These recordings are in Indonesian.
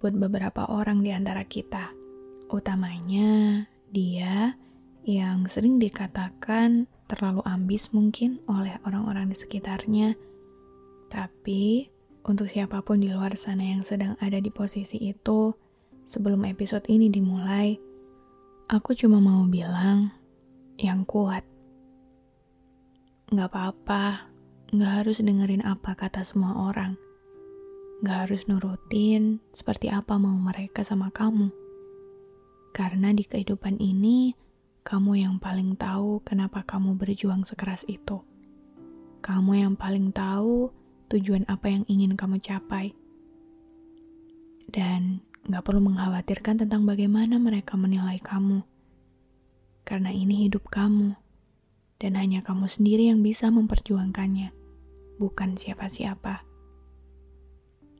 buat beberapa orang di antara kita. Utamanya dia yang sering dikatakan terlalu ambis mungkin oleh orang-orang di sekitarnya tapi, untuk siapa pun di luar sana yang sedang ada di posisi itu, sebelum episode ini dimulai, aku cuma mau bilang, yang kuat. Gak apa-apa, gak harus dengerin apa kata semua orang. Gak harus nurutin seperti apa mau mereka sama kamu. Karena di kehidupan ini, kamu yang paling tahu kenapa kamu berjuang sekeras itu. Kamu yang paling tahu tujuan apa yang ingin kamu capai. Dan gak perlu mengkhawatirkan tentang bagaimana mereka menilai kamu. Karena ini hidup kamu, dan hanya kamu sendiri yang bisa memperjuangkannya, bukan siapa-siapa.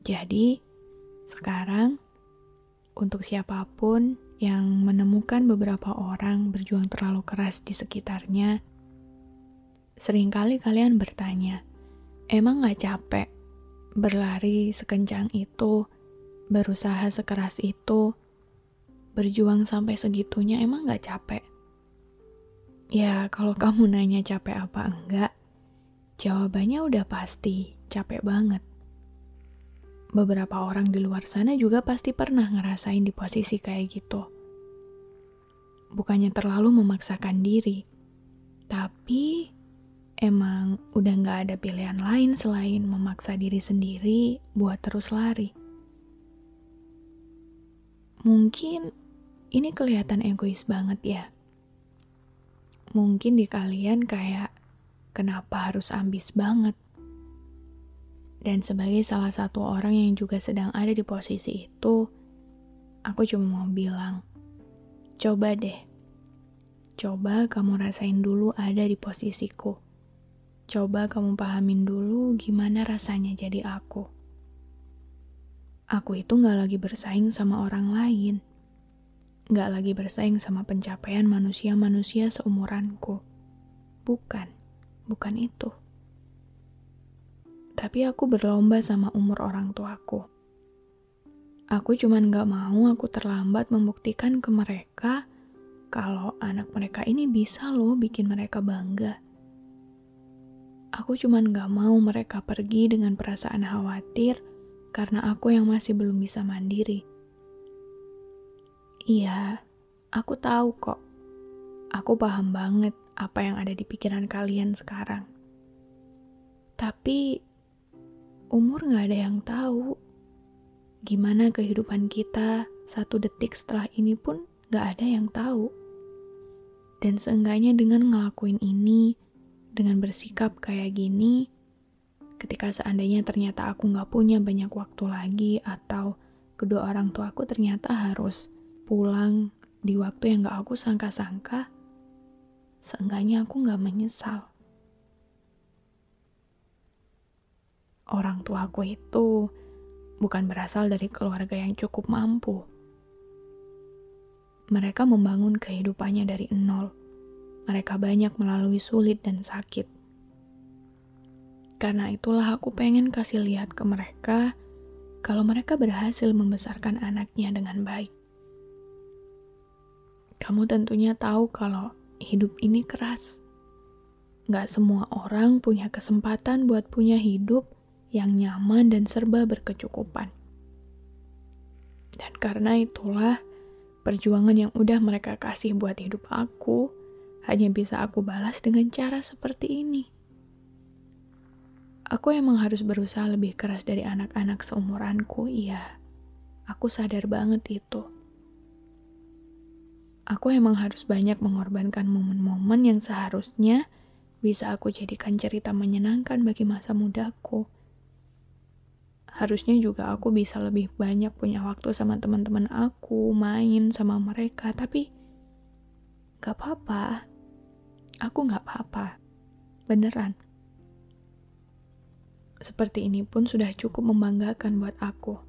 Jadi, sekarang, untuk siapa pun yang menemukan beberapa orang berjuang terlalu keras di sekitarnya, sering kali kalian bertanya, Emang gak capek berlari sekencang itu, berusaha sekeras itu, berjuang sampai segitunya emang gak capek? Ya, kalau kamu nanya capek apa enggak, jawabannya udah pasti capek banget. Beberapa orang di luar sana juga pasti pernah ngerasain di posisi kayak gitu. Bukannya terlalu memaksakan diri, tapi emang udah gak ada pilihan lain selain memaksa diri sendiri buat terus lari. Mungkin ini kelihatan egois banget ya. Mungkin di kalian kayak, kenapa harus ambis banget? Dan sebagai salah satu orang yang juga sedang ada di posisi itu, aku cuma mau bilang, coba deh. Coba kamu rasain dulu ada di posisiku Coba kamu pahamin dulu gimana rasanya jadi aku. Aku itu gak lagi bersaing sama orang lain. Gak lagi bersaing sama pencapaian manusia-manusia seumuranku. Bukan, bukan itu. Tapi aku berlomba sama umur orang tuaku. Aku cuman gak mau aku terlambat membuktikan ke mereka kalau anak mereka ini bisa loh bikin mereka bangga Aku cuman gak mau mereka pergi dengan perasaan khawatir karena aku yang masih belum bisa mandiri. Iya, aku tahu kok. Aku paham banget apa yang ada di pikiran kalian sekarang. Tapi, umur gak ada yang tahu. Gimana kehidupan kita satu detik setelah ini pun gak ada yang tahu. Dan seenggaknya dengan ngelakuin ini, dengan bersikap kayak gini, ketika seandainya ternyata aku nggak punya banyak waktu lagi atau kedua orang tua aku ternyata harus pulang di waktu yang nggak aku sangka-sangka, seenggaknya aku nggak menyesal. Orang tua aku itu bukan berasal dari keluarga yang cukup mampu. Mereka membangun kehidupannya dari nol mereka banyak melalui sulit dan sakit. Karena itulah aku pengen kasih lihat ke mereka kalau mereka berhasil membesarkan anaknya dengan baik. Kamu tentunya tahu kalau hidup ini keras. Gak semua orang punya kesempatan buat punya hidup yang nyaman dan serba berkecukupan. Dan karena itulah, perjuangan yang udah mereka kasih buat hidup aku hanya bisa aku balas dengan cara seperti ini. Aku emang harus berusaha lebih keras dari anak-anak seumuranku, iya. Aku sadar banget itu. Aku emang harus banyak mengorbankan momen-momen yang seharusnya bisa aku jadikan cerita menyenangkan bagi masa mudaku harusnya juga aku bisa lebih banyak punya waktu sama teman-teman aku, main sama mereka, tapi gak apa-apa. Aku gak apa-apa. Beneran. Seperti ini pun sudah cukup membanggakan buat aku.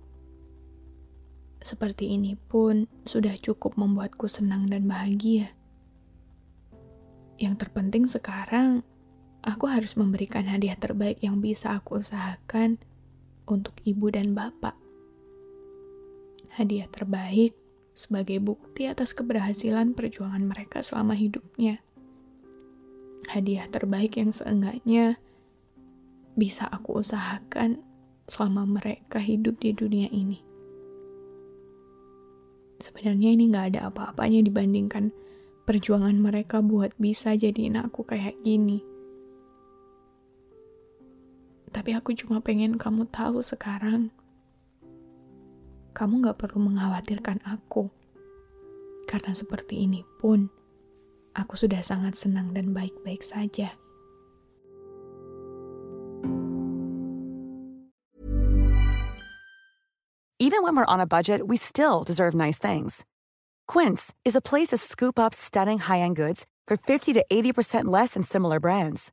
Seperti ini pun sudah cukup membuatku senang dan bahagia. Yang terpenting sekarang, aku harus memberikan hadiah terbaik yang bisa aku usahakan untuk ibu dan bapak. Hadiah terbaik sebagai bukti atas keberhasilan perjuangan mereka selama hidupnya. Hadiah terbaik yang seenggaknya bisa aku usahakan selama mereka hidup di dunia ini. Sebenarnya ini gak ada apa-apanya dibandingkan perjuangan mereka buat bisa jadiin aku kayak gini. Tapi aku cuma pengen kamu tahu sekarang. Kamu gak perlu mengkhawatirkan aku. Karena seperti ini pun, aku sudah sangat senang dan baik-baik saja. Even when we're on a budget, we still deserve nice things. Quince is a place to scoop up stunning high-end goods for 50 to 80% less than similar brands.